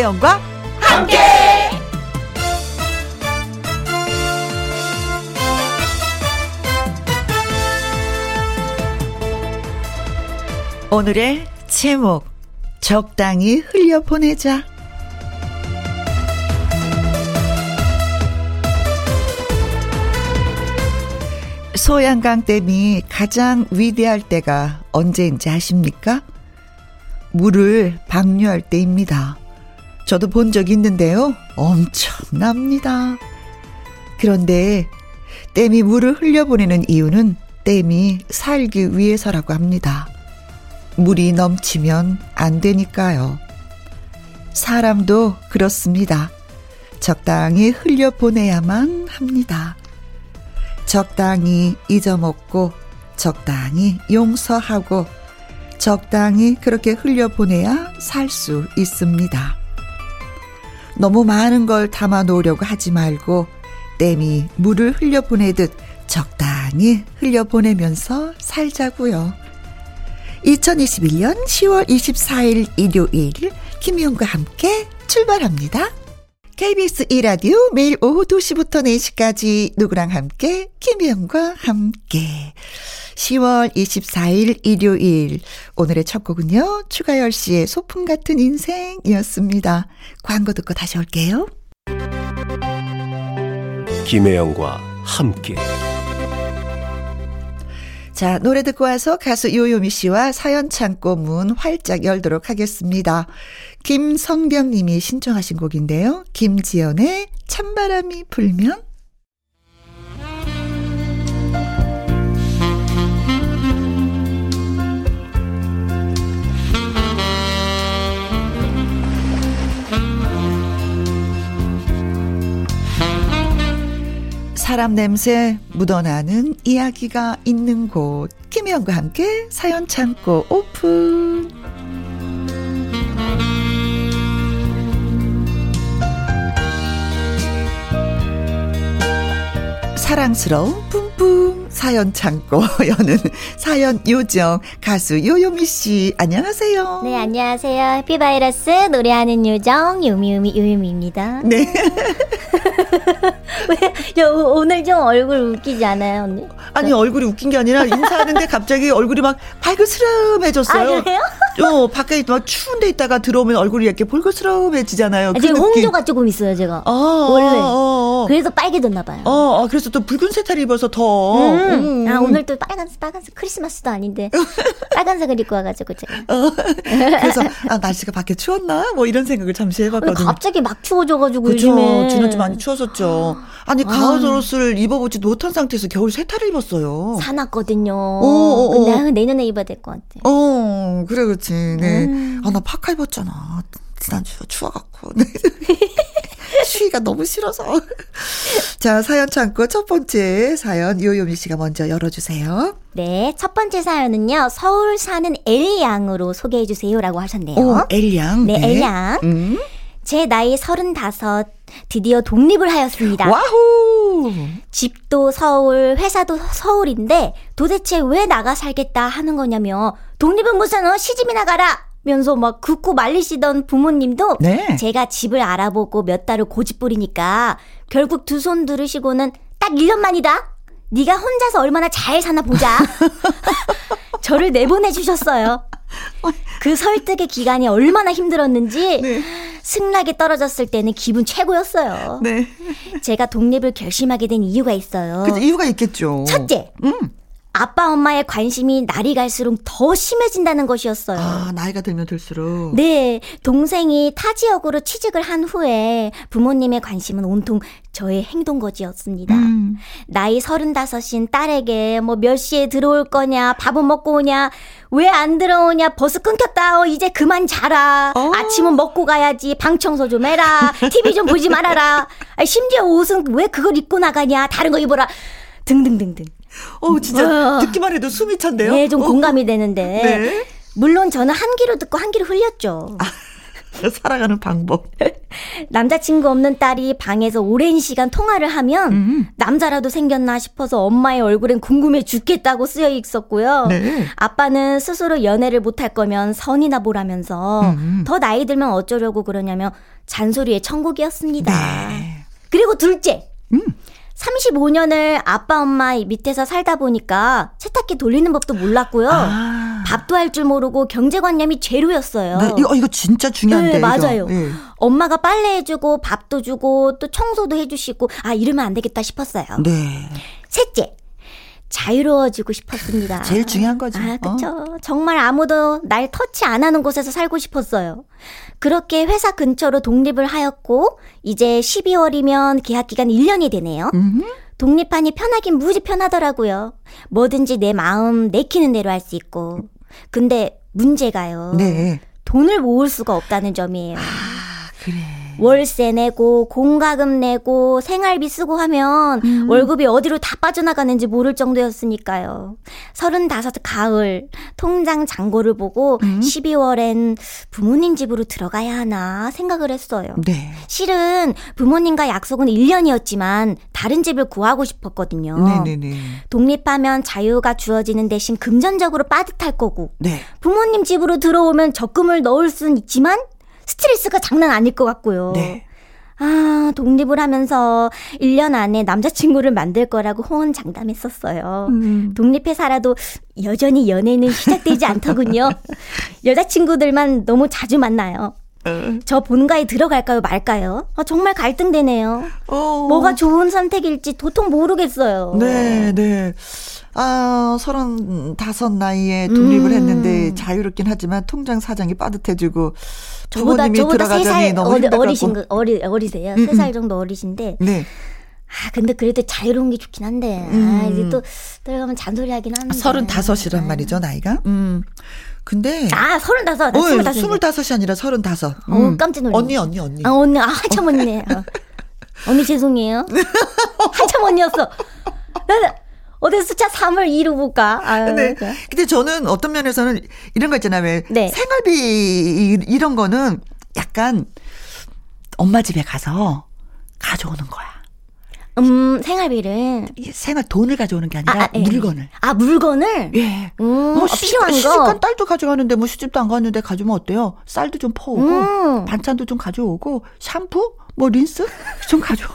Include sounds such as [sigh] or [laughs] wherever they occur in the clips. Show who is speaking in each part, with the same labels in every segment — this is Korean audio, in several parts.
Speaker 1: 김혜영과 함께. 오늘의 제목 적당히 흘려보내자. 소양강 댐이 가장 위대할 때가 언제인지 아십니까? 물을 방류할 때입니다. 저도 본적 있는데요. 엄청납니다. 그런데 댐이 물을 흘려보내는 이유는 댐이 살기 위해서라고 합니다. 물이 넘치면 안 되니까요. 사람도 그렇습니다. 적당히 흘려보내야만 합니다. 적당히 잊어먹고, 적당히 용서하고, 적당히 그렇게 흘려보내야 살 수 있습니다. 너무 많은 걸 담아 놓으려고 하지 말고, 땜이 물을 흘려보내듯 적당히 흘려보내면서 살자고요. 2021년 10월 24일 일요일 김희영과 함께 출발합니다. KBS 1라디오 매일 오후 2시부터 4시까지 누구랑 함께 김희영과 함께 10월 24일 일요일 오늘의 첫 곡은요. 추가열 씨의 소풍 같은 인생이었습니다. 광고 듣고 다시 올게요.
Speaker 2: 김혜영과 함께
Speaker 1: 자, 노래 듣고 와서 가수 요요미 씨와 사연 창고 문 활짝 열도록 하겠습니다. 김성병 님이 신청하신 곡인데요. 김지연의 찬바람이 불면? 사람 냄새 묻어나는 이야기가 있는 곳. 김혜영과 함께 사연 창고 오픈 사랑스러운 뿜뿜 사연 창고 [laughs] 여는 사연 요정 가수 요요미 씨 안녕하세요.
Speaker 3: 네 안녕하세요. 해피바이러스 노래하는 요정 요미요미 요요미입니다.
Speaker 1: 네. [laughs]
Speaker 3: 왜 오늘 좀 얼굴 웃기지 않아요 언니?
Speaker 1: 아니 얼굴이 웃긴 게 아니라 인사하는데 갑자기 얼굴이 막 발그스름해졌어요.
Speaker 3: 아, 그래요?
Speaker 1: 어 밖에 막 추운데 있다가 들어오면 얼굴이 이렇게 볼그스름해지잖아요.
Speaker 3: 아, 지금 그 홍조가 조금 있어요 제가.
Speaker 1: 어,
Speaker 3: 원래.
Speaker 1: 어, 어, 어.
Speaker 3: 그래서 빨개졌나 봐요.
Speaker 1: 어, 어, 그래서 또 붉은 세탈 입어서 더.
Speaker 3: 음. 아, 오늘 또 빨간색, 빨간색 크리스마스도 아닌데. [laughs] 빨간색을 입고 와가지고 제가.
Speaker 1: 어, 그래서, 아, 날씨가 밖에 추웠나? 뭐 이런 생각을 잠시 해봤거든요.
Speaker 3: 갑자기 막 추워져가지고
Speaker 1: 그죠.
Speaker 3: 요즘에.
Speaker 1: 지난주 많이 추웠었죠. 아니, 가을 옷을 입어보지 못한 상태에서 겨울 세탈을 입었어요.
Speaker 3: 사놨거든요.
Speaker 1: 어, 어, 어.
Speaker 3: 근데 내년에 입어야 될 것 같아.
Speaker 1: 어, 그래, 그렇지. 네.
Speaker 3: 음.
Speaker 1: 아, 나 파카 입었잖아. 지난주 추워갖고. 네. [laughs] 추위가 너무 싫어서. [laughs] 자, 사연 창고 첫 번째 사연 요요미 씨가 먼저 열어주세요.
Speaker 3: 네, 첫 번째 사연은요. 서울 사는 엘양으로 소개해 주세요 라고 하셨네요.
Speaker 1: 오, 엘양.
Speaker 3: 네, 엘양.
Speaker 1: 음.
Speaker 3: 제 나이 35 드디어 독립을 하였습니다.
Speaker 1: 와후.
Speaker 3: 집도 서울, 회사도 서울인데 도대체 왜 나가 살겠다 하는 거냐며 독립은 무슨 어, 시집이나 가라 면서 막 긋고 말리시던 부모님도
Speaker 1: 네.
Speaker 3: 제가 집을 알아보고 몇 달을 고집 부리니까 결국 두 손 들으시고는 딱 1년 만이다. 네가 혼자서 얼마나 잘 사나 보자. [laughs] 저를 내보내 주셨어요. [laughs] 그 설득의 기간이 얼마나 힘들었는지
Speaker 1: 네.
Speaker 3: 승낙이 떨어졌을 때는 기분 최고였어요.
Speaker 1: 네.
Speaker 3: 제가 독립을 결심하게 된 이유가 있어요.
Speaker 1: 그 이유가 있겠죠.
Speaker 3: 첫째,
Speaker 1: 음.
Speaker 3: 아빠 엄마의 관심이 날이 갈수록 더 심해진다는 것이었어요.
Speaker 1: 아, 나이가 들면 들수록.
Speaker 3: 네, 동생이 타 지역으로 취직을 한 후에 부모님의 관심은 온통 저의 행동 거지였습니다.
Speaker 1: 음.
Speaker 3: 나이 서른다섯인 딸에게 뭐 몇 시에 들어올 거냐, 밥은 먹고 오냐, 왜 안 들어오냐, 버스 끊겼다, 어, 이제 그만 자라,
Speaker 1: 어.
Speaker 3: 아침은 먹고 가야지, 방 청소 좀 해라, TV 좀 보지 말아라, 아니, 심지어 옷은 왜 그걸 입고 나가냐, 다른 거 입어라, 등등등등.
Speaker 1: 어, 진짜
Speaker 3: 와.
Speaker 1: 듣기만 해도 숨이 찬데요?
Speaker 3: 네, 좀
Speaker 1: 어.
Speaker 3: 공감이 되는데.
Speaker 1: 네.
Speaker 3: 물론 저는 한 귀로 듣고 한 귀로 흘렸죠.
Speaker 1: 살아가는 방법. [laughs]
Speaker 3: 남자친구 없는 딸이 방에서 오랜 시간 통화를 하면 음. 남자라도 생겼나 싶어서 엄마의 얼굴엔 궁금해 죽겠다고 쓰여 있었고요. 네. 아빠는 스스로 연애를 못할 거면 선이나 보라면서 음. 더 나이 들면 어쩌려고 그러냐며 잔소리의 천국이었습니다. 네. 그리고 둘째. 음. 35년을 아빠 엄마 밑에서 살다 보니까 세탁기 돌리는 법도 몰랐고요. 아. 밥도 할 줄 모르고 경제관념이 제로였어요.
Speaker 1: 네, 이거 이거 진짜 중요한데. 네,
Speaker 3: 맞아요. 네. 엄마가 빨래 해주고 밥도 주고 또 청소도 해주시고 아 이러면 안 되겠다 싶었어요. 네. 셋째. 자유로워지고 싶었습니다.
Speaker 1: 제일 중요한 거죠.
Speaker 3: 아, 그쵸. 어? 정말 아무도 날 터치 안 하는 곳에서 살고 싶었어요. 그렇게 회사 근처로 독립을 하였고, 이제 12월이면 계약 기간 1년이 되네요. 음흠. 독립하니 편하긴 무지 편하더라고요. 뭐든지 내 마음 내키는 대로 할 수 있고. 근데 문제가요. 네. 돈을 모을 수가 없다는 점이에요. 아,
Speaker 1: 그래.
Speaker 3: 월세 내고 공과금 내고 생활비 쓰고 하면 음. 월급이 어디로 다 빠져나가는지 모를 정도였으니까요. 서른다섯 가을 통장 잔고를 보고 음. 12월엔 부모님 집으로 들어가야 하나 생각을 했어요. 네. 실은 부모님과 약속은 1년이었지만 다른 집을 구하고 싶었거든요. 네네네. 독립하면 자유가 주어지는 대신 금전적으로 빠듯할 거고 네. 부모님 집으로 들어오면 적금을 넣을 수는 있지만 스트레스가 장난 아닐 것 같고요. 네. 아, 독립을 하면서 1년 안에 남자친구를 만들 거라고 호언장담했었어요. 음. 독립해 살아도 여전히 연애는 시작되지 않더군요. [laughs] 여자친구들만 너무 자주 만나요. 어. 저 본가에 들어갈까요, 말까요? 아, 정말 갈등되네요. 어. 뭐가 좋은 선택일지 도통 모르겠어요.
Speaker 1: 네, 네. 아, 서른 다섯 나이에 독립을 음. 했는데 자유롭긴 하지만 통장 사정이 빠듯해지고 저보다 저보다 세살 어리,
Speaker 3: 어리신 거 어리 어리세요. 음, 세살 음. 정도 어리신데. 네. 아, 근데 그래도 자유로운 게 좋긴 한데. 아, 음. 아, 이제 또 들어가면 잔소리 하긴 하는데.
Speaker 1: 서른다섯이란 아. 말이죠, 나이가. 음. 근데
Speaker 3: 아 서른다섯,
Speaker 1: 어, 스물다섯이 아니라 서른다섯.
Speaker 3: 어, 음. 깜짝 놀랐
Speaker 1: 언니 언니 언니.
Speaker 3: 아 언니 아 한참. 어. 언니 죄송해요. [laughs] 한참 언니였어. 어디 숫자 3을 이루볼까? 아유,
Speaker 1: 네. 그 근데 저는 어떤 면에서는 이런 거 있잖아요. 왜 네. 생활비 이런 거는 약간 엄마 집에 가서 가져오는 거야.
Speaker 3: 음, 생활비를.
Speaker 1: 생활 돈을 가져오는 게 아니라 아, 아, 예. 물건을.
Speaker 3: 아, 물건을?
Speaker 1: 예. 음, 뭐 아, 필요한 시집, 거. 시집간 딸도 가져가는데 뭐 시집도 안 갔는데 가져오면 어때요? 쌀도 좀 퍼오고, 음. 반찬도 좀 가져오고, 샴푸? 뭐 린스? 좀 가져오고.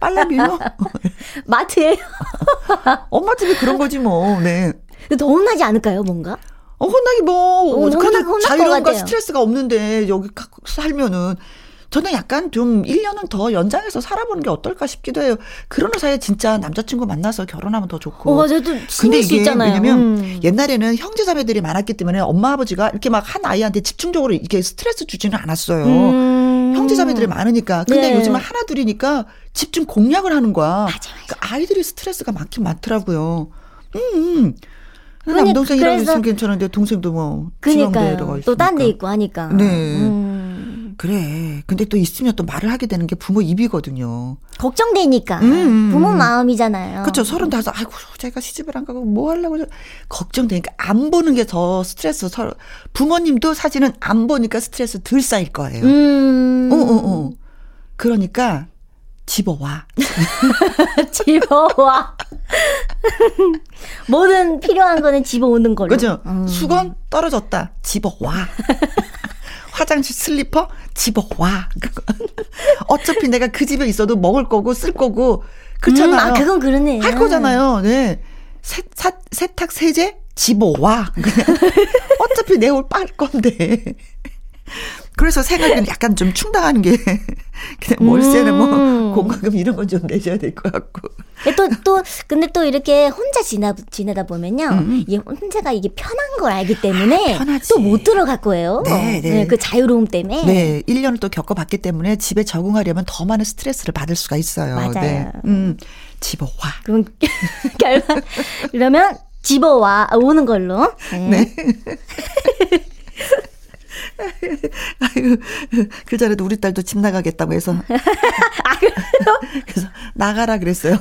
Speaker 1: 빨라비요? [laughs]
Speaker 3: 마트에 [laughs]
Speaker 1: 엄마 집이 그런 거지 뭐. 네.
Speaker 3: 더 혼나지 않을까요, 뭔가?
Speaker 1: 어, 혼나기 뭐. 어, 혼나, 자유로움과 스트레스가 없는데 여기 살면은 저는 약간 좀 1년은 더 연장해서 살아보는 게 어떨까 싶기도 해요. 그러는 사이에 진짜 남자친구 만나서 결혼하면 더 좋고.
Speaker 3: 어, 맞아요. 근데 이게 있잖아요.
Speaker 1: 왜냐면 음. 옛날에는 형제자매들이 많았기 때문에 엄마 아버지가 이렇게 막 한 아이한테 집중적으로 이게 스트레스 주지는 않았어요. 음. 형제자매들이 많으니까. 근데 네. 요즘은 하나 둘이니까 집중 공략을 하는 거야. 맞아, 맞아. 그러니까 아이들이 스트레스가 많긴 많더라고요. 음. 음. 남동생이랑 있으면 괜찮은데 동생도 뭐
Speaker 3: 그러니까요. 또딴 데 있고 하니까.
Speaker 1: 네. 음. 그래. 근데 또 있으면 또 말을 하게 되는 게 부모 입이거든요.
Speaker 3: 걱정되니까. 음, 음. 부모 마음이잖아요.
Speaker 1: 그렇죠. 서른 다섯. 아이고 제가 시집을 안 가고 뭐 하려고 걱정되니까 안 보는 게 더 스트레스. 서로 부모님도 사실은 안 보니까 스트레스 덜 쌓일 거예요. 음. 어, 어, 어. 그러니까 집어와. [laughs]
Speaker 3: 집어와. [laughs] 뭐든 필요한 거는 집어오는 걸로.
Speaker 1: 그죠? 음. 수건 떨어졌다. 집어와. [laughs] 화장실 슬리퍼 집어와. [laughs] 어차피 내가 그 집에 있어도 먹을 거고 쓸 거고 그렇잖아요. 음, 아,
Speaker 3: 그건 그러네.
Speaker 1: 할 거잖아요. 네. 세, 사, 세탁 세제 집어와. [laughs] 어차피 내 옷 빨 건데. 그래서 생각은 약간 좀 충당하는 게 [laughs] 그냥 월세는 뭐 음. 뭐 공과금 이런 건 좀 내셔야 될 것 같고.
Speaker 3: 또, 또, 근데 또 이렇게 혼자 지나, 지내다 보면요. 음. 이 혼자가 이게 편한 걸 알기 때문에 아, 또못 들어갈 거예요. 네, 네. 네, 그 자유로움 때문에.
Speaker 1: 네. 1년을 또 겪어봤기 때문에 집에 적응하려면 더 많은 스트레스를 받을 수가 있어요.
Speaker 3: 맞아요. 네.
Speaker 1: 음, 집어와.
Speaker 3: 그럼, [laughs] 결과, 그러면 집어와, 오는 걸로. 네. 네. [laughs]
Speaker 1: 아유, 그 전에도 우리 딸도 집 나가겠다고 해서. [laughs] 아, [laughs] 그래서 나가라 그랬어요.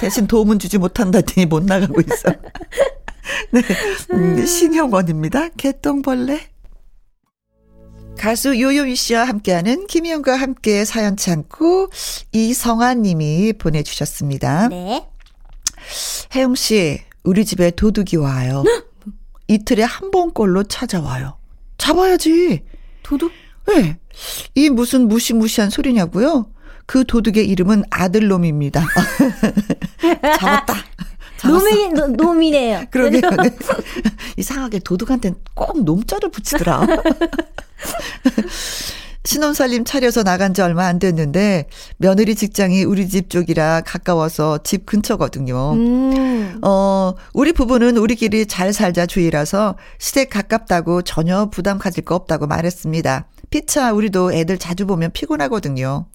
Speaker 1: 대신 도움은 주지 못한다더니 못 나가고 있어. [laughs] 네. 음, 신형원입니다. 개똥벌레. 가수 요요미 씨와 함께하는 김희영과 함께 사연 참고 이성환 님이 보내주셨습니다.
Speaker 3: 네.
Speaker 1: 혜영 씨, 우리 집에 도둑이 와요. 이틀에 한 번꼴로 찾아와요. 잡아야지.
Speaker 3: 도둑?
Speaker 1: 네. 이 무슨 무시무시한 소리냐고요? 그 도둑의 이름은 아들놈입니다. [laughs] 잡았다.
Speaker 3: 놈이, 노, 놈이네요. [laughs]
Speaker 1: 그러게요. 네. [laughs] 이상하게 도둑한테는 꼭 놈자를 붙이더라. 신혼살림 차려서 나간 지 얼마 안 됐는데 며느리 직장이 우리 집 쪽이라 가까워서 집 근처거든요. 음. 어, 우리 부부는 우리끼리 잘 살자 주의라서 시댁 가깝다고 전혀 부담 가질 거 없다고 말했습니다. 피차 우리도 애들 자주 보면 피곤하거든요.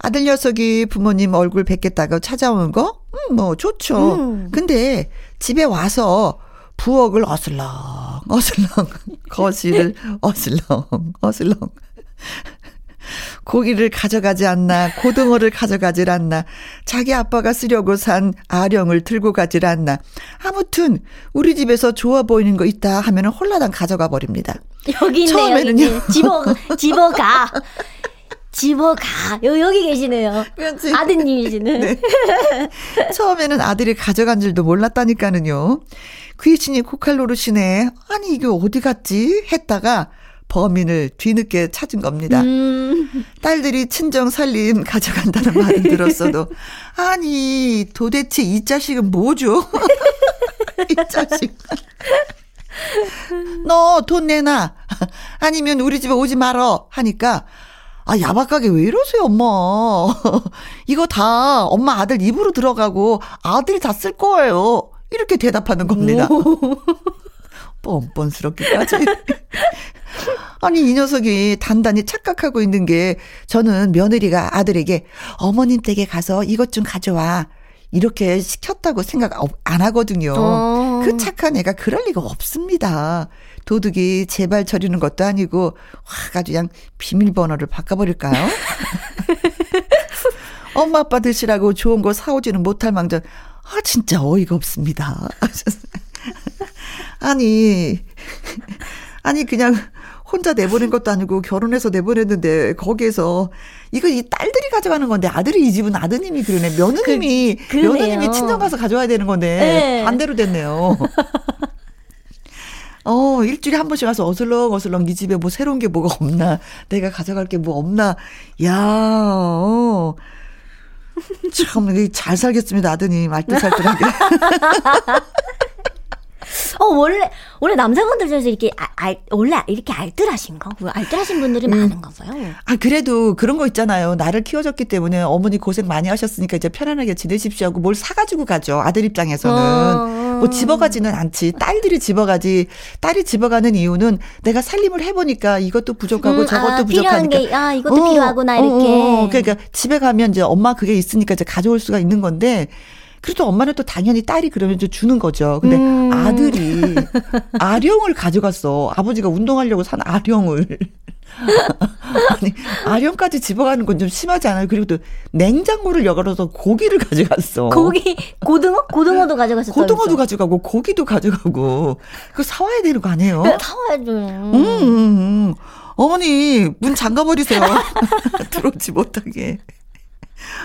Speaker 1: 아들 녀석이 부모님 얼굴 뵙겠다고 찾아오는 거? 음, 뭐 좋죠. 음. 근데 집에 와서 부엌을 어슬렁 어슬렁 [laughs] 거실을 [laughs] 어슬렁 어슬렁 [laughs] 고기를 가져가지 않나, 고등어를 가져가질 않나, 자기 아빠가 쓰려고 산 아령을 들고 가질 않나. 아무튼, 우리 집에서 좋아 보이는 거 있다 하면 홀라당 가져가 버립니다.
Speaker 3: 여기 있네, 처음에는요. 여기 집어, 집어가. 집어가. 여, 여기 계시네요. 그렇지. 아드님이시는. 네. [laughs]
Speaker 1: 처음에는 아들이 가져간 줄도 몰랐다니까는요. 귀신이 코칼 노릇이네. 아니, 이게 어디 갔지? 했다가, 범인을 뒤늦게 찾은 겁니다. 음. 딸들이 친정 살림 가져간다는 말은 [laughs] 들었어도 아니 도대체 이 자식은 뭐죠? [laughs] 이 자식. 너 돈 내놔. 아니면 우리 집에 오지 말어. 하니까 아, 야박하게 왜 이러세요, 엄마. [laughs] 이거 다 엄마 아들 입으로 들어가고 아들이 다 쓸 거예요. 이렇게 대답하는 겁니다. 뻔뻔스럽게까지. [laughs] 아니, 이 녀석이 단단히 착각하고 있는 게 저는 며느리가 아들에게 어머님 댁에 가서 이것 좀 가져와. 이렇게 시켰다고 생각 안 하거든요. 어. 그 착한 애가 그럴 리가 없습니다. 도둑이 제발 저리는 것도 아니고, 확 아주 그냥 비밀번호를 바꿔버릴까요? [laughs] 엄마 아빠 드시라고 좋은 거 사오지는 못할 망정, 아, 진짜 어이가 없습니다. [laughs] 아니, 아니, 그냥 혼자 내보낸 것도 아니고 결혼해서 내보냈는데 거기에서 이거 이 딸들이 가져가는 건데 아들이 이 집은 아드님이 그러네. 며느님이 그, 며느님이 친정 가서 가져와야 되는 건데 네. 반대로 됐네요. [laughs] 어, 일주일에 한 번씩 와서 어슬렁 어슬렁 이 집에 뭐 새로운 게 뭐가 없나? 내가 가져갈 게 뭐 없나? 야, 어. 참, 잘 살겠습니다, 아드님. 알뜰살뜰하게. [laughs]
Speaker 3: 어, 원래, 원래 남자분들 중에서 이렇게, 알, 알, 원래 이렇게 알뜰하신가? 알뜰하신 분들이 음. 많은가 봐요.
Speaker 1: 아, 그래도 그런 거 있잖아요. 나를 키워줬기 때문에 어머니 고생 많이 하셨으니까 이제 편안하게 지내십시오 하고 뭘 사가지고 가죠. 아들 입장에서는. 어. 뭐 집어가지는 않지. 딸들이 집어가지. 딸이 집어가는 이유는 내가 살림을 해보니까 이것도 부족하고 음, 저것도 아, 부족하니까.
Speaker 3: 게, 아, 이것도 어, 필요하구나, 이렇게. 어,
Speaker 1: 어, 그러니까 집에 가면 이제 엄마 그게 있으니까 이제 가져올 수가 있는 건데 그래도 엄마는 또 당연히 딸이 그러면 좀 주는 거죠. 근데 음. 아들이 아령을 가져갔어. 아버지가 운동하려고 산 아령을. [laughs] 아니, 아령까지 집어가는 건 좀 심하지 않아요? 그리고 또 냉장고를 열어서 고기를 가져갔어.
Speaker 3: 고기, 고등어? 고등어도 가져갔어.
Speaker 1: 고등어도 가져가고, 고기도 가져가고. 그거 사와야 되는 거 아니에요?
Speaker 3: 네, 사와야죠. 음,
Speaker 1: 음, 음. 어머니, 문 잠가버리세요. [laughs] 들어오지 못하게.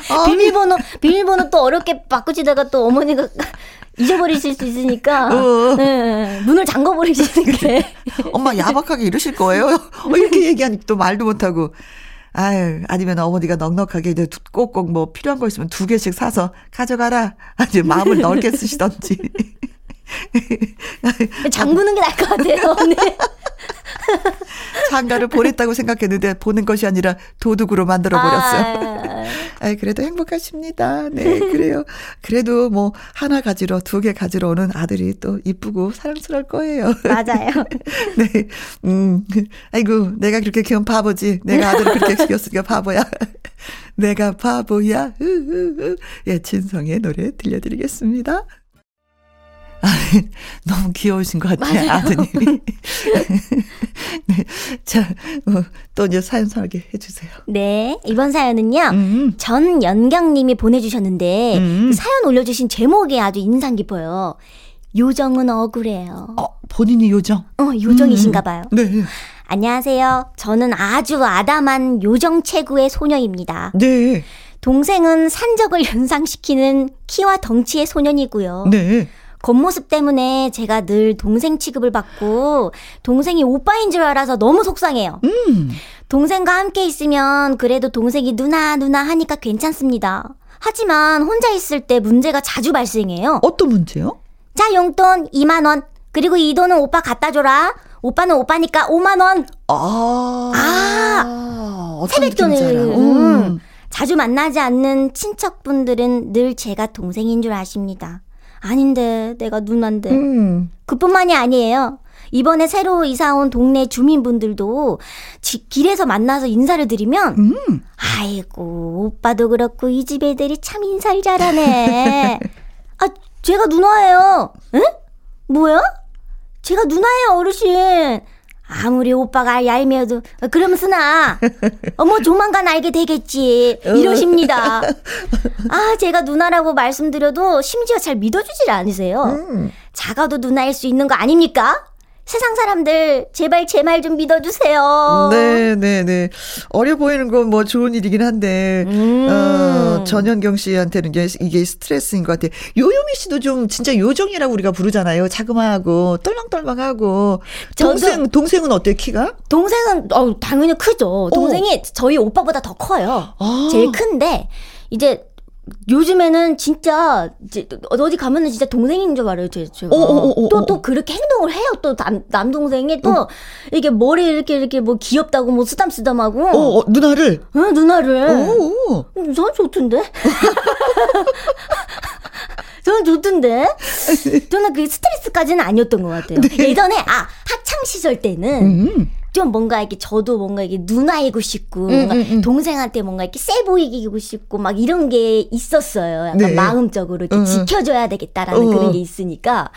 Speaker 3: 아, 비밀번호 비밀번호 또 어렵게 바꾸시다가 또 어머니가 [laughs] 잊어버리실 수 있으니까 어. 네, 문을 잠궈버리시는 게 [laughs]
Speaker 1: 엄마 야박하게 이러실 거예요. 어, 이렇게 얘기하니 또 말도 못하고 아유 아니면 어머니가 넉넉하게 이제 꼭꼭 뭐 필요한 거 있으면 두 개씩 사서 가져가라 아니 마음을 넓게 쓰시던지 [laughs]
Speaker 3: 잠그는 게 나을 것 같아요. 네. [laughs]
Speaker 1: 장가를 보냈다고 생각했는데 보는 것이 아니라 도둑으로 만들어 버렸어요. 아, [laughs] 아 그래도 행복하십니다. 네, 그래요. 그래도 뭐 하나 가지러 두 개 가지러 오는 아들이 또 이쁘고 사랑스러울 거예요. [laughs]
Speaker 3: 맞아요.
Speaker 1: 네, 음, 아이고 내가 그렇게 키운 바보지. 내가 아들을 그렇게 키웠으니까 바보야. 내가 바보야. 예, 진성의 노래 들려드리겠습니다. 아, [laughs] 너무 귀여우신 것 같아요, 맞아요. 아드님이. [laughs] 네. 자, 어, 또 이제 사연 소개 해주세요.
Speaker 3: 네. 이번 사연은요, 음. 전연경님이 보내주셨는데, 음. 사연 올려주신 제목이 아주 인상 깊어요. 요정은 억울해요.
Speaker 1: 어, 본인이 요정?
Speaker 3: 어, 요정이신가 음. 봐요.
Speaker 1: 네.
Speaker 3: 안녕하세요. 저는 아주 아담한 요정 체구의 소녀입니다.
Speaker 1: 네.
Speaker 3: 동생은 산적을 연상시키는 키와 덩치의 소년이고요.
Speaker 1: 네.
Speaker 3: 겉모습 때문에 제가 늘 동생 취급을 받고 동생이 오빠인 줄 알아서 너무 속상해요.
Speaker 1: 음.
Speaker 3: 동생과 함께 있으면 그래도 동생이 누나 누나 하니까 괜찮습니다. 하지만 혼자 있을 때 문제가 자주 발생해요.
Speaker 1: 어떤 문제요?
Speaker 3: 자, 용돈 2만 원. 그리고 이 돈은 오빠 갖다 줘라. 오빠는 오빠니까 5만 원.
Speaker 1: 아.
Speaker 3: 아. 세뱃돈을. 음. 자주 만나지 않는 친척분들은 늘 제가 동생인 줄 아십니다. 아닌데 내가 누난데.
Speaker 1: 음.
Speaker 3: 그뿐만이 아니에요. 이번에 새로 이사 온 동네 주민분들도 지, 길에서 만나서 인사를 드리면
Speaker 1: 음.
Speaker 3: 아이고 오빠도 그렇고 이 집 애들이 참 인사를 잘하네. [laughs] 아 제가 누나예요. 응? 뭐야? 제가 누나예요 어르신. 아무리 오빠가 얄미워도 그러면 쓰나 어머 조만간 알게 되겠지 이러십니다. [laughs] 아 제가 누나라고 말씀드려도 심지어 잘 믿어주질 않으세요.
Speaker 1: 음.
Speaker 3: 작아도 누나일 수 있는 거 아닙니까? 세상 사람들 제발 제 말 좀 믿어주세요.
Speaker 1: 네, 네, 네. 어려 보이는 건 뭐 좋은 일이긴 한데,
Speaker 3: 음.
Speaker 1: 어, 전현경 씨한테는 이게, 이게 스트레스인 것 같아요. 요요미 씨도 좀 진짜 요정이라고 우리가 부르잖아요. 자그마하고.
Speaker 3: 저도-
Speaker 1: 동생, 동생은 어때요, 키가?
Speaker 3: 동생은 어, 당연히 크죠. 동생이 저희 오빠보다 더 커요.
Speaker 1: 아.
Speaker 3: 제일 큰데 이제 요즘에는 진짜 이제 어디 가면은 진짜 동생인 줄 알아요. 제 제가
Speaker 1: 어, 어, 어, 어,
Speaker 3: 또또
Speaker 1: 어.
Speaker 3: 그렇게 행동을 해요. 또 남 남동생이 또 이게 머리 이렇게 이렇게 뭐 귀엽다고 뭐 쓰담쓰담하고
Speaker 1: 어, 어 누나를?
Speaker 3: 응, 누나를
Speaker 1: 오, 오.
Speaker 3: 음, 전 좋던데. [laughs] 저는 좋던데. 저는 그 스트레스까지는 아니었던 것 같아요. 예전에 아 학창 시절 때는
Speaker 1: 음.
Speaker 3: 좀 뭔가 이렇게 저도 뭔가 이게 누나이고 싶고 뭔가
Speaker 1: 음, 음.
Speaker 3: 동생한테 뭔가 이렇게 세 보이고 싶고 막 이런 게 있었어요. 약간
Speaker 1: 네.
Speaker 3: 마음적으로 이렇게
Speaker 1: 음, 음.
Speaker 3: 지켜줘야 되겠다라는
Speaker 1: 어.
Speaker 3: 그런 게 있으니까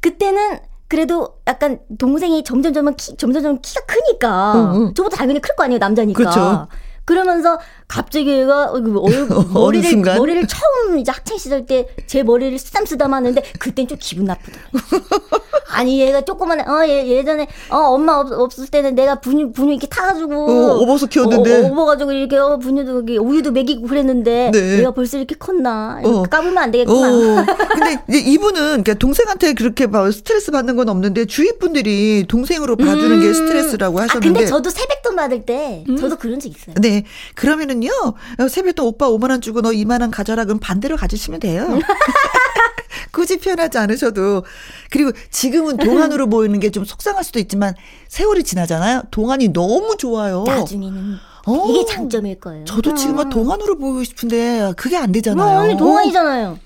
Speaker 3: 그때는 그래도 약간 동생이 점점점 키 점점 점 키가 크니까. 저보다 당연히 클 거 아니에요 남자니까.
Speaker 1: 그렇죠.
Speaker 3: 그러면서 갑자기 얘가 얼, [laughs]
Speaker 1: 어느
Speaker 3: 머리를
Speaker 1: 순간?
Speaker 3: 머리를 처음 이제 학창 시절 때 제 머리를 쓰담쓰담 하는데 그땐 좀 기분 나쁘더라고. [laughs] 아니 얘가 조그만해. 어 예, 예전에 어 엄마 없, 없을 때는 내가 분유 분유 이렇게 타가지고
Speaker 1: 어, 업어서 키웠는데.
Speaker 3: 어, 어, 업어가지고 이렇게 어 분유도 이렇게 우유도 먹이고 그랬는데
Speaker 1: 네.
Speaker 3: 내가 벌써 이렇게 컸나?
Speaker 1: 어.
Speaker 3: 까불면 안 되겠구나.
Speaker 1: 어. [laughs] 근데 이분은 그러니까 동생한테 그렇게 막 스트레스 받는 건 없는데 주위 분들이 동생으로 봐주는 게 스트레스라고
Speaker 3: 아
Speaker 1: 하셨는데.
Speaker 3: 근데 저도 세뱃돈 받을 때 저도 그런 적 있어요.
Speaker 1: 네. 그러면은요, 어, 세뱃돈 오빠 5만원 주고 너 2만원 가져라. 그럼 반대로 가지시면 돼요. [laughs] 굳이 편하지 않으셔도. 그리고 지금은 동안으로 보이는 게 좀 속상할 수도 있지만 세월이 지나잖아요. 동안이 너무 좋아요.
Speaker 3: 나중에는
Speaker 1: 어.
Speaker 3: 이게 장점일 거예요.
Speaker 1: 저도 지금은 동안으로 보이고 싶은데 그게 안 되잖아요.
Speaker 3: 어, 언니 동안이잖아요.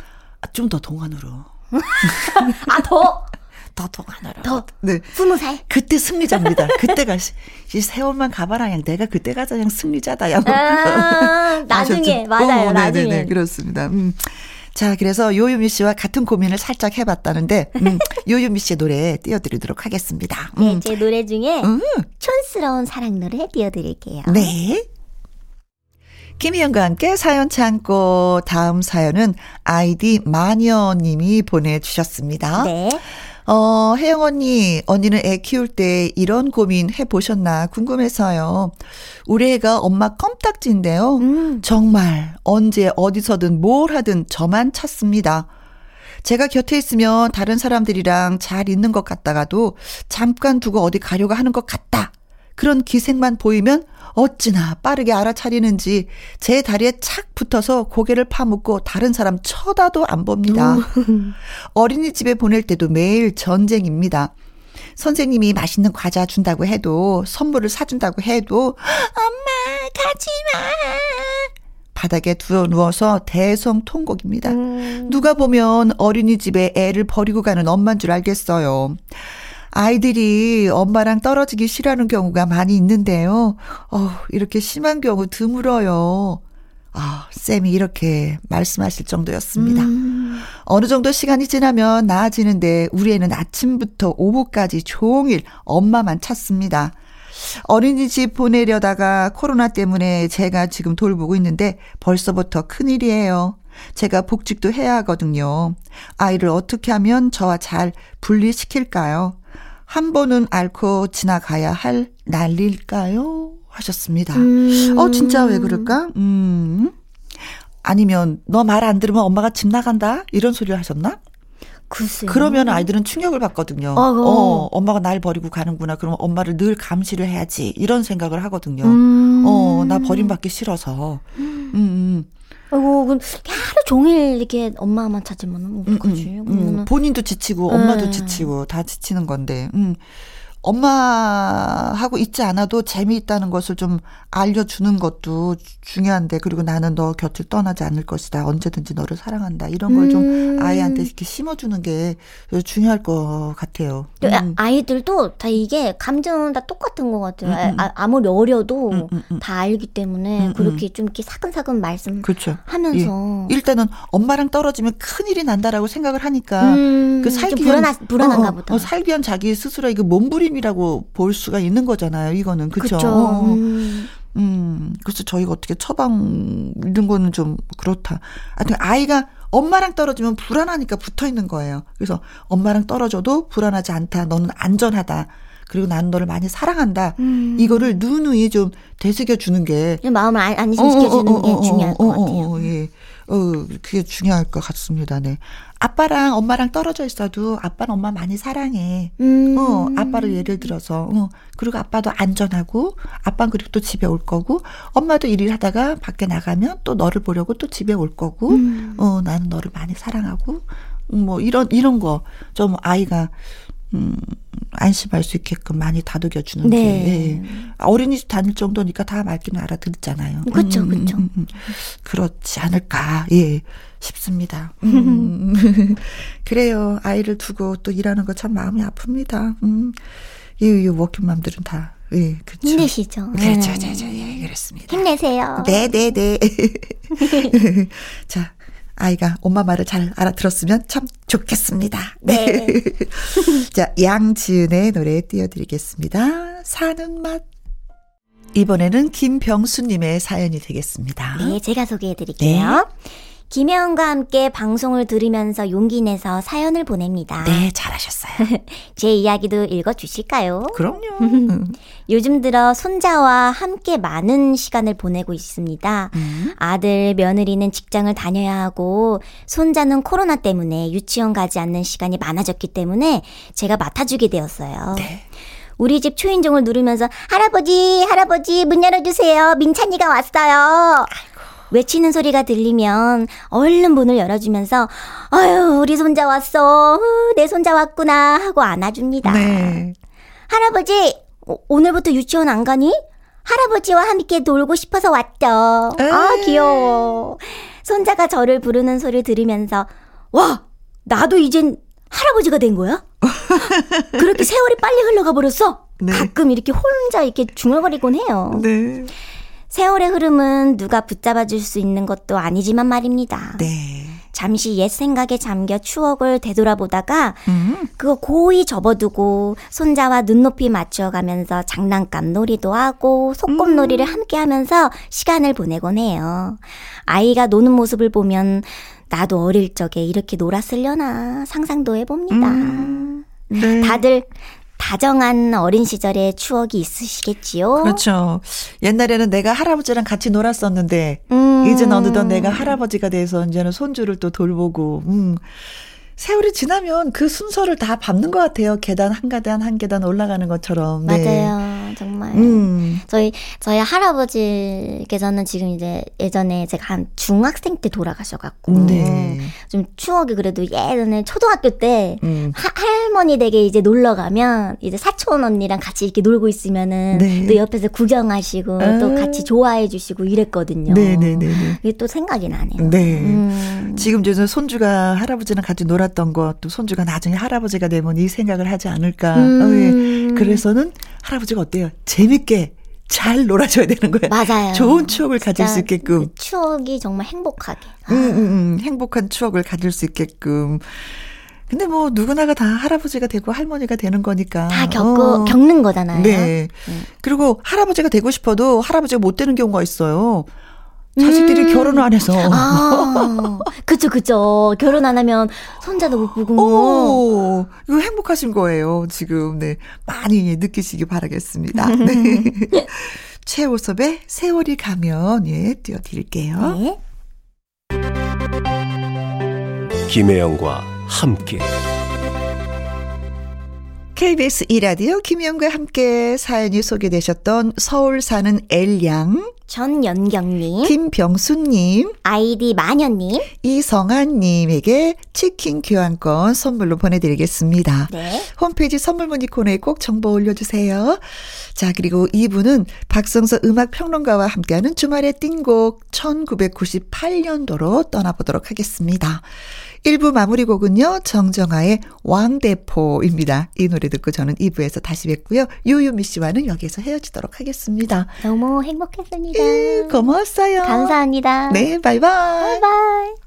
Speaker 1: 좀 더 동안으로. [laughs]
Speaker 3: 아 더.
Speaker 1: 더 동안으로.
Speaker 3: 더.
Speaker 1: 네.
Speaker 3: 스무 살.
Speaker 1: 그때 승리자입니다. [laughs] 그때가 시- 이 세월만 가봐라. 그냥 내가 그때가 가장 승리자다. 야.
Speaker 3: 아, [laughs] 나중에
Speaker 1: 아셨죠?
Speaker 3: 맞아요.
Speaker 1: 어,
Speaker 3: 나중에.
Speaker 1: 네네네 그렇습니다. 음. 자 그래서 요유미 씨와 같은 고민을 살짝 해봤다는데 음, [laughs] 요유미 씨의 노래 띄워드리도록 하겠습니다.
Speaker 3: 네,
Speaker 1: 음.
Speaker 3: 제 노래 중에
Speaker 1: 음.
Speaker 3: 촌스러운 사랑 노래 띄워드릴게요.
Speaker 1: 네. 김희영과 함께 사연 참고 다음 사연은 아이디 마녀님이 보내주셨습니다.
Speaker 3: 네.
Speaker 1: 어, 혜영 언니, 언니는 애 키울 때 이런 고민 해보셨나 궁금해서요. 우리 애가 엄마 껌딱지인데요.
Speaker 3: 음.
Speaker 1: 정말 언제 어디서든 뭘 하든 저만 찾습니다. 제가 곁에 있으면 다른 사람들이랑 잘 있는 것 같다가도 잠깐 두고 어디 가려고 하는 것 같다. 그런 기색만 보이면 어찌나 빠르게 알아차리는지 제 다리에 착 붙어서 고개를 파묻고 다른 사람 쳐다도 안 봅니다. [laughs] 어린이집에 보낼 때도 매일 전쟁입니다. 선생님이 맛있는 과자 준다고 해도 선물을 사준다고 해도 엄마 가지 마. 바닥에 두어 누워서 대성통곡입니다.
Speaker 3: 음.
Speaker 1: 누가 보면 어린이집에 애를 버리고 가는 엄마인 줄 알겠어요. 아이들이 엄마랑 떨어지기 싫어하는 경우가 많이 있는데요. 어, 이렇게 심한 경우 드물어요. 아, 쌤이 이렇게 말씀하실 정도였습니다.
Speaker 3: 음.
Speaker 1: 어느 정도 시간이 지나면 나아지는데 우리 애는 아침부터 오후까지 종일 엄마만 찾습니다. 어린이집 보내려다가 코로나 때문에 제가 지금 돌보고 있는데 벌써부터 큰일이에요. 제가 복직도 해야 하거든요. 아이를 어떻게 하면 저와 잘 분리시킬까요? 한 번은 앓고 지나가야 할 난리일까요? 하셨습니다. 음. 어, 진짜 왜 그럴까? 음. 아니면 너 말 안 들으면 엄마가 집 나간다? 이런 소리를 하셨나?
Speaker 3: 글쎄요.
Speaker 1: 그러면 아이들은 충격을 받거든요. 어, 어, 엄마가 날 버리고 가는구나. 그러면 엄마를 늘 감시를 해야지. 이런 생각을 하거든요. 음. 어, 나 버림받기 싫어서. 음, 음.
Speaker 3: 아이고, 하루 종일 이렇게 엄마만 찾으면 어떡하지? 음, 음,
Speaker 1: 음. 본인도 지치고, 엄마도 네. 지치고, 다 지치는 건데. 음. 엄마하고 있지 않아도 재미있다는 것을 좀 알려주는 것도 중요한데 그리고 나는 너 곁을 떠나지 않을 것이다 언제든지 너를 사랑한다 이런 걸좀 음. 아이한테 이렇게 심어주는 게 중요할 것 같아요.
Speaker 3: 음. 아이들도 다 이게 감정은 다 똑같은 것 같아요. 음, 음. 아, 아무리 어려도 음, 음, 다 알기 때문에 그렇게 좀 이렇게 사근사근 말씀하면서 그렇죠. 예.
Speaker 1: 일단은 엄마랑 떨어지면 큰 일이 난다라고 생각을 하니까 그 살기
Speaker 3: 불안하, 불안한가 어, 어, 보다.
Speaker 1: 어, 살기 위한 자기 스스로 이거 몸부림 처방이라고 볼 수가 있는 거잖아요. 이거는 그렇죠. 음. 음. 그래서 저희가 어떻게 처방 이런 거는 좀 그렇다. 하여튼 아이가 엄마랑 떨어지면 불안하니까 붙어 있는 거예요. 그래서 엄마랑 떨어져도 불안하지 않다. 너는 안전하다. 그리고 나는 너를 많이 사랑한다. 음. 이거를 누누이 좀 되새겨 주는 게
Speaker 3: 마음을 안심시켜 주는 어, 어, 어, 게 중요할 것 같아요.
Speaker 1: 예. 어, 그게 중요할 것 같습니다. 네. 아빠랑 엄마랑 떨어져 있어도 아빠는 엄마 많이 사랑해. 음. 어, 아빠를 예를 들어서. 어, 그리고 아빠도 안전하고, 아빠는 그리고 또 집에 올 거고, 엄마도 일을 하다가 밖에 나가면 또 너를 보려고 또 집에 올 거고, 음. 어, 나는 너를 많이 사랑하고, 뭐, 이런, 이런 거. 좀 아이가 음, 안심할 수 있게끔 많이 다독여 주는 네. 게 예. 어린이집 다닐 정도니까 다 말귀는 알아듣잖아요.
Speaker 3: 그렇죠, 음, 그렇죠. 음, 음,
Speaker 1: 그렇지 않을까 예 싶습니다. 음. [laughs] 그래요. 아이를 두고 또 일하는 거 참 마음이 아픕니다. 음. 이, 이 워킹맘들은 다 예, 그렇죠.
Speaker 3: 힘내시죠.
Speaker 1: 그렇죠, 네. 네, 네, 예, 그렇습니다.
Speaker 3: 힘내세요.
Speaker 1: 네, 네, 네. [laughs] [laughs] 자, 아이가 엄마 말을 잘 알아들었으면 참 좋겠습니다. 네. [laughs] 자, 양지은의 노래 띄워드리겠습니다. 사는 맛. 이번에는 김병수님의 사연이 되겠습니다.
Speaker 3: 네, 제가 소개해드릴게요. 네. 김혜원과 함께 방송을 들으면서 용기 내서 사연을 보냅니다.
Speaker 1: 네, 잘하셨어요. [laughs]
Speaker 3: 제 이야기도 읽어주실까요?
Speaker 1: 그럼요. [laughs]
Speaker 3: 요즘 들어 손자와 함께 많은 시간을 보내고 있습니다. 음. 아들, 며느리는 직장을 다녀야 하고, 손자는 코로나 때문에 유치원 가지 않는 시간이 많아졌기 때문에 제가 맡아주게 되었어요. 네. 우리 집 초인종을 누르면서 할아버지, 할아버지 문 열어주세요. 민찬이가 왔어요. 외치는 소리가 들리면 얼른 문을 열어주면서 아유 우리 손자 왔어 내 손자 왔구나 하고 안아줍니다. 네. 할아버지 오늘부터 유치원 안 가니? 할아버지와 함께 놀고 싶어서 왔죠. 에이. 아 귀여워. 손자가 저를 부르는 소리를 들으면서 와 나도 이젠 할아버지가 된 거야? [laughs] 그렇게 세월이 빨리 흘러가 버렸어? 네. 가끔 이렇게 혼자 이렇게 중얼거리곤 해요. 네. 세월의 흐름은 누가 붙잡아 줄 수 있는 것도 아니지만 말입니다. 네. 잠시 옛 생각에 잠겨 추억을 되돌아보다가 음. 그거 고이 접어두고 손자와 눈높이 맞춰가면서 장난감 놀이도 하고 소꿉놀이를 음. 함께 하면서 시간을 보내곤 해요. 아이가 노는 모습을 보면 나도 어릴 적에 이렇게 놀았으려나 상상도 해봅니다. 음. 네. 다들 다정한 어린 시절의 추억이 있으시겠지요?
Speaker 1: 그렇죠. 옛날에는 내가 할아버지랑 같이 놀았었는데, 음. 이제 어느덧 내가 할아버지가 돼서 이제는 손주를 또 돌보고, 음. 세월이 지나면 그 순서를 다 밟는 것 같아요. 계단 한 계단 한 계단 올라가는 것처럼.
Speaker 3: 네. 맞아요. 정말. 음. 저희, 저희 할아버지께서는 지금 이제 예전에 제가 한 중학생 때 돌아가셔갖고. 네. 좀 추억이 그래도 예전에 초등학교 때 음. 하, 할머니 댁에 이제 놀러 가면 이제 사촌 언니랑 같이 이렇게 놀고 있으면은 네. 또 옆에서 구경하시고 아. 또 같이 좋아해 주시고 이랬거든요. 네네네. 네, 네, 네. 이게 또 생각이 나네요.
Speaker 1: 네. 음. 지금 이제 손주가 할아버지랑 같이 놀아 몰랐던 것도 손주가 나중에 할아버지가 되면 이 생각을 하지 않을까. 음. 어, 예. 그래서는 할아버지가 어때요? 재밌게 잘 놀아줘야 되는 거예요.
Speaker 3: 맞아요.
Speaker 1: 좋은 추억을 가질 수 있게끔. 그
Speaker 3: 추억이 정말 행복하게.
Speaker 1: 음, 음, 음. 행복한 추억을 가질 수 있게끔. 근데 뭐 누구나가 다 할아버지가 되고 할머니가 되는 거니까.
Speaker 3: 다 겪고, 어. 겪는 거잖아요.
Speaker 1: 네. 네. 그리고 할아버지가 되고 싶어도 할아버지가 못 되는 경우가 있어요. 자식들이 음. 결혼을 안 해서.
Speaker 3: 아, [laughs] 그쵸, 그쵸. 결혼 안 하면 손자도 못 보고.
Speaker 1: 오, 이거 행복하신 거예요, 지금. 네. 많이 느끼시기 바라겠습니다. [laughs] 네. 최호섭의 세월이 가면, 예, 띄워드릴게요. 네.
Speaker 2: 김혜영과 함께.
Speaker 1: KBS 이라디오 김희영과 함께 사연이 소개되셨던 서울 사는 엘양
Speaker 3: 전연경님
Speaker 1: 김병수님
Speaker 3: 아이디 마녀님
Speaker 1: 이성한님에게 치킨 교환권 선물로 보내드리겠습니다. 네. 홈페이지 선물 문의 코너에 꼭 정보 올려주세요. 자 그리고 이분은 박성서 음악 평론가와 함께하는 주말의 띵곡 1998년도로 떠나보도록 하겠습니다. 1부 마무리 곡은요, 정정아의 왕대포입니다. 이 노래 듣고 저는 2부에서 다시 뵙고요. 유유미 씨와는 여기서 헤어지도록 하겠습니다.
Speaker 3: 너무 행복했습니다.
Speaker 1: 예, 고마웠어요.
Speaker 3: 감사합니다.
Speaker 1: 네, 바이바이.
Speaker 3: 바이바이.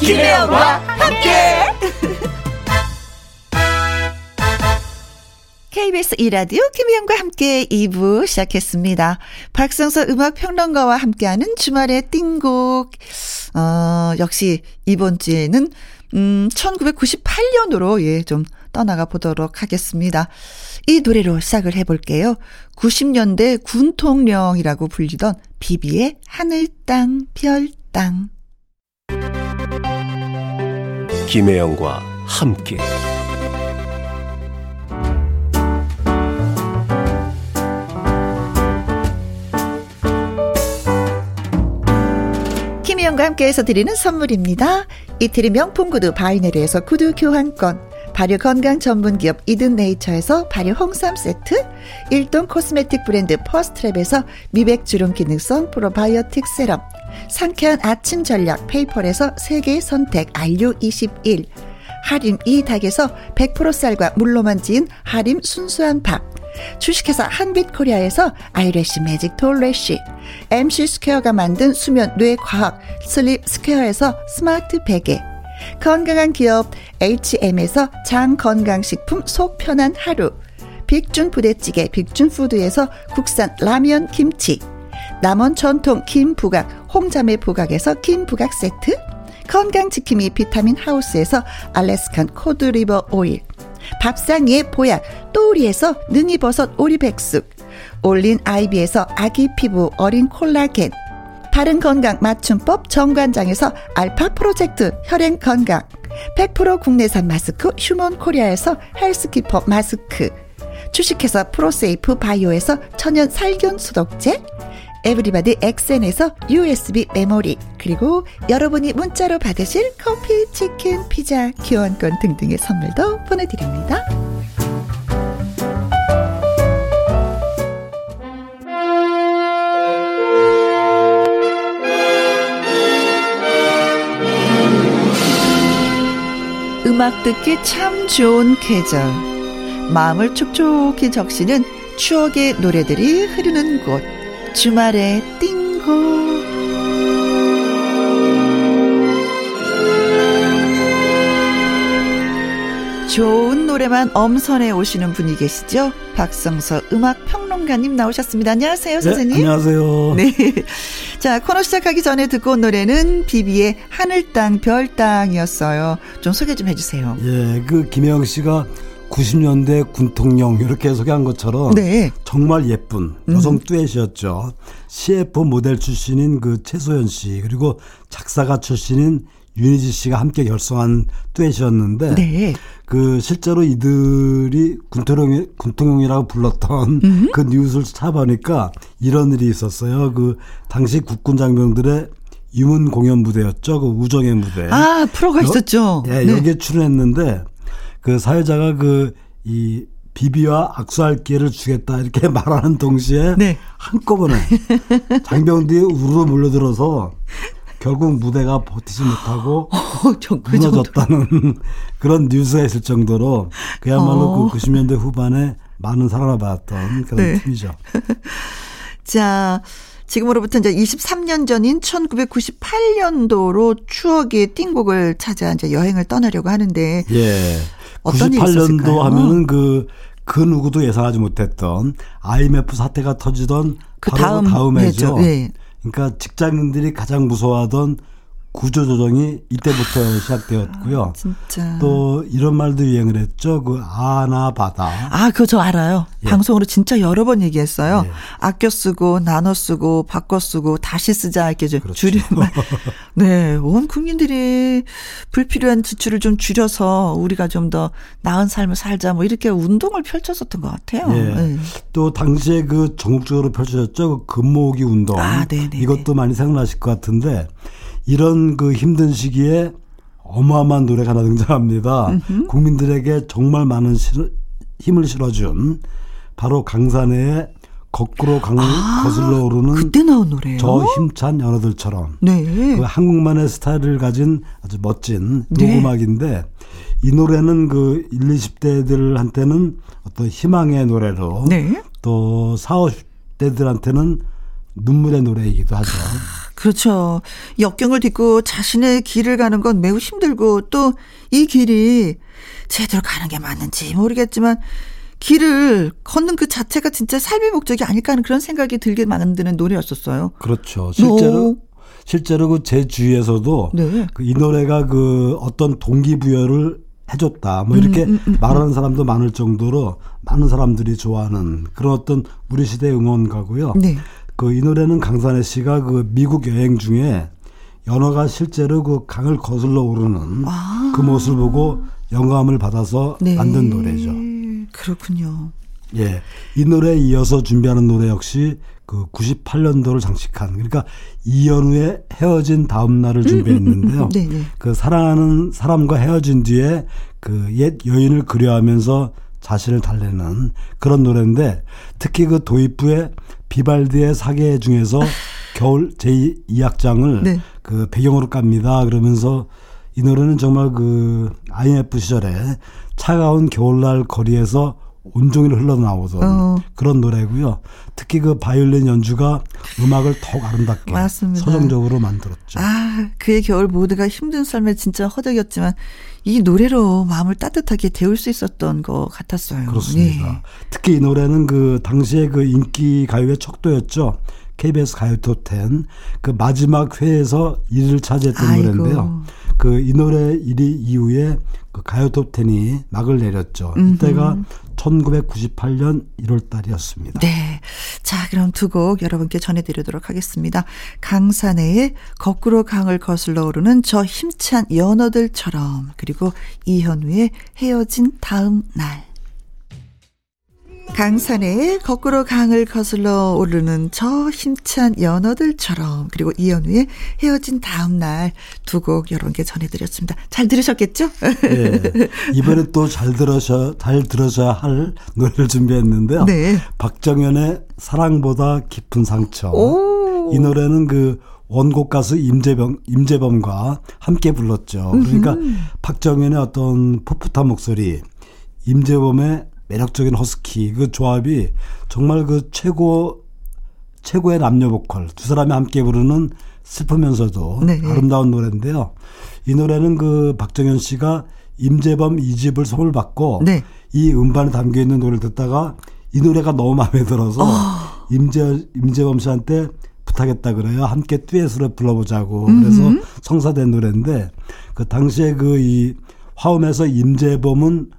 Speaker 1: 김혜영과 함께. KBS 이라디오 김혜영과 함께 2부 시작했습니다. 박성서 음악평론가와 함께하는 주말의 띵곡. 어, 역시 이번 주에는 음, 1998년으로 예, 좀 떠나가 보도록 하겠습니다. 이 노래로 시작을 해볼게요. 90년대 군통령이라고 불리던 비비의 하늘 땅, 별 땅.
Speaker 2: 김혜영과 함께
Speaker 1: 김혜영과 함께해서 드리는 선물입니다. 이태리 명품 구두 바이네르에서 구두 교환권 발효 건강 전문 기업 이든 네이처에서 발효 홍삼 세트, 일동 코스메틱 브랜드 퍼스트랩에서 미백 주름 기능성 프로바이오틱 세럼, 상쾌한 아침 전략 페이퍼에서 세계 선택 RU21, 하림 이 닭에서 100% 쌀과 물로만 지은 하림 순수한 밥, 주식회사 한빛코리아에서 아이래쉬 매직 톨래쉬, MC 스퀘어가 만든 수면 뇌 과학 슬립 스퀘어에서 스마트 베개, 건강한 기업 HM에서 장건강식품 속 편한 하루. 빅준 부대찌개 빅준푸드에서 국산 라면 김치. 남원 전통 김부각 홍자매 부각에서 김부각 세트 건강지킴이 비타민 하우스에서 Alaskan cod liver oil 밥상 위의 보약 또우리에서 능이버섯 오리백숙 올린 아이비에서 아기 피부 어린 콜라겐 바른 건강 맞춤법 정관장에서 알파 프로젝트 혈행 건강 100% 국내산 마스크 휴먼 코리아에서 헬스키퍼 마스크 주식회사 프로세이프 바이오에서 천연 살균 소독제 에브리바디 엑센에서 USB 메모리 그리고 여러분이 문자로 받으실 커피, 치킨, 피자, 교환권 등등의 선물도 보내드립니다. 음악 듣기 참 좋은 계절. 마음을 촉촉히 적시는 추억의 노래들이 흐르는 곳. 주말의 띵고. 좋은 노래만 엄선해 오시는 분이 계시죠? 박성서 음악 평론가님 나오셨습니다. 안녕하세요, 네, 선생님.
Speaker 4: 네, 안녕하세요.
Speaker 1: 네. 자, 코너 시작하기 전에 듣고 온 노래는 비비의 하늘 땅, 별 땅이었어요. 좀 소개 좀 해주세요.
Speaker 4: 예, 그 김혜영 씨가 90년대 군통령 이렇게 소개한 것처럼 네. 정말 예쁜 여성 음. 듀엣이었죠. CF 모델 출신인 그 최소연 씨 그리고 작사가 출신인 윤희지 씨가 함께 결성한 듀엣이었는데 네. 그 실제로 이들이 군통령 군통령이라고 불렀던 음. 그 뉴스를 찾아보니까 이런 일이 있었어요. 그 당시 국군 장병들의 유문 공연 무대였죠. 그 우정의 무대.
Speaker 1: 아 프로가 여, 있었죠.
Speaker 4: 예, 네. 여기에 출연했는데 그 사회자가 그 이 비비와 악수할 기회를 주겠다 이렇게 [laughs] 말하는 동시에 네. 한꺼번에 [laughs] 장병들이 우르르 몰려들어서 결국 무대가 버티지 못하고 [laughs] 어, 그 무너졌다는 그런 뉴스가 있을 정도로 그야말로 어. 그 90년대 후반에 많은 사랑을 받았던 그런 네. 팀이죠.
Speaker 1: 자, 지금으로부터 이제 23년 전인 1998년도로 추억의 띵곡을 찾아 이제 여행을 떠나려고 하는데.
Speaker 4: 예. 어떤 98년도 하면은 그, 그 누구도 예상하지 못했던 IMF 사태가 터지던 그 다음, 다음 해죠. 예. 그러니까 직장인들이 가장 무서워하던 구조조정이 이때부터 시작되었고요. 아, 진짜. 또 이런 말도 유행을 했죠. 그 아나 바다.
Speaker 1: 아, 그거 저 알아요. 예. 방송으로 진짜 여러 번 얘기했어요. 예. 아껴 쓰고 나눠 쓰고 바꿔 쓰고 다시 쓰자 이렇게 그렇죠. 줄임말. [laughs] 네, 온 국민들이 불필요한 지출을 좀 줄여서 우리가 좀 더 나은 삶을 살자 뭐 이렇게 운동을 펼쳤었던 것 같아요. 예. 네.
Speaker 4: 또 당시에 그 전국적으로 펼쳐졌죠. 그 금모으기 운동. 아, 네네. 이것도 많이 생각나실 것 같은데 이런 그 힘든 시기에 어마어마한 노래가 하나 등장합니다. 음흠. 국민들에게 정말 많은 실, 힘을 실어준 바로 강산의 거꾸로 강을 아, 거슬러 오르는
Speaker 1: 그때 나온 노래요.
Speaker 4: 저 힘찬 연어들처럼 네. 그 한국만의 스타일을 가진 아주 멋진 네. 녹음악인데 이 노래는 그 1, 20대들한테는 어떤 희망의 노래로 네. 또 4, 50대들한테는 눈물의 노래이기도 하죠.
Speaker 1: 그렇죠. 역경을 딛고 자신의 길을 가는 건 매우 힘들고 또 이 길이 제대로 가는 게 맞는지 모르겠지만 길을 걷는 그 자체가 진짜 삶의 목적이 아닐까 하는 그런 생각이 들게 만드는 노래였었어요.
Speaker 4: 그렇죠. 실제로 실제로 그 제 주위에서도 네. 그이 노래가 그 어떤 동기부여를 해줬다. 뭐 이렇게 음, 음, 음, 음, 말하는 사람도 많을 정도로 많은 사람들이 좋아하는 그런 어떤 우리 시대 응원가고요. 네. 그 이 노래는 강산혜 씨가 그 미국 여행 중에 연어가 실제로 그 강을 거슬러 오르는 아. 그 모습을 보고 영감을 받아서 네. 만든 노래죠.
Speaker 1: 그렇군요.
Speaker 4: 예. 이 노래에 이어서 준비하는 노래 역시 그 98년도를 장식한 그러니까 이연우의 헤어진 다음 날을 준비했는데요. [laughs] 네, 네. 그 사랑하는 사람과 헤어진 뒤에 그 옛 여인을 그려하면서 자신을 달래는 그런 노래인데 특히 그 도입부에 비발디의 사계 중에서 [laughs] 겨울 제2악장을 네. 그 배경으로 깝니다. 그러면서 이 노래는 정말 그 IMF 시절에 차가운 겨울날 거리에서 온종일 흘러나오던 어. 그런 노래고요. 특히 그 바이올린 연주가 음악을 더욱 아름답게 맞습니다. 서정적으로 만들었죠.
Speaker 1: 아, 그의 겨울 모두가 힘든 삶에 진짜 허덕이었지만 이 노래로 마음을 따뜻하게 데울 수 있었던 것 같았어요.
Speaker 4: 그렇습니다. 네. 특히 이 노래는 그 당시에 그 인기 가요의 척도였죠. KBS 가요 톱10 그 마지막 회에서 1위를 차지했던 아이고. 노래인데요. 그 이 노래 1위 이후에 그 가요 톱10이 막을 내렸죠. 이때가 1998년 1월 달이었습니다.
Speaker 1: 네. 자, 그럼 두 곡 여러분께 전해드리도록 하겠습니다. 강산의 거꾸로 강을 거슬러 오르는 저 힘찬 연어들처럼 그리고 이현우의 헤어진 다음 날. 강산에 거꾸로 강을 거슬러 오르는 저 힘찬 연어들처럼 그리고 이연우의 헤어진 다음 날 두 곡 여러분께 전해드렸습니다. 잘 들으셨겠죠? 네.
Speaker 4: 이번에 또 잘 들으셔 잘 들으셔야 할 노래를 준비했는데요. 네. 박정현의 사랑보다 깊은 상처. 오. 이 노래는 그 원곡 가수 임재범 임재범과 함께 불렀죠. 그러니까 음흠. 박정현의 어떤 풋풋한 목소리, 임재범의 매력적인 허스키 그 조합이 정말 그 최고 최고의 남녀 보컬 두 사람이 함께 부르는 슬프면서도 네. 아름다운 노래인데요. 이 노래는 그 박정현 씨가 임재범 이집을 선물 받고 네. 이 음반에 담겨 있는 노래를 듣다가 이 노래가 너무 마음에 들어서 어. 임재 임재범 씨한테 부탁했다 그래요. 함께 듀엣으로 불러보자고. 음흠. 그래서 성사된 노래인데 그 당시에 그 이 화음에서 임재범은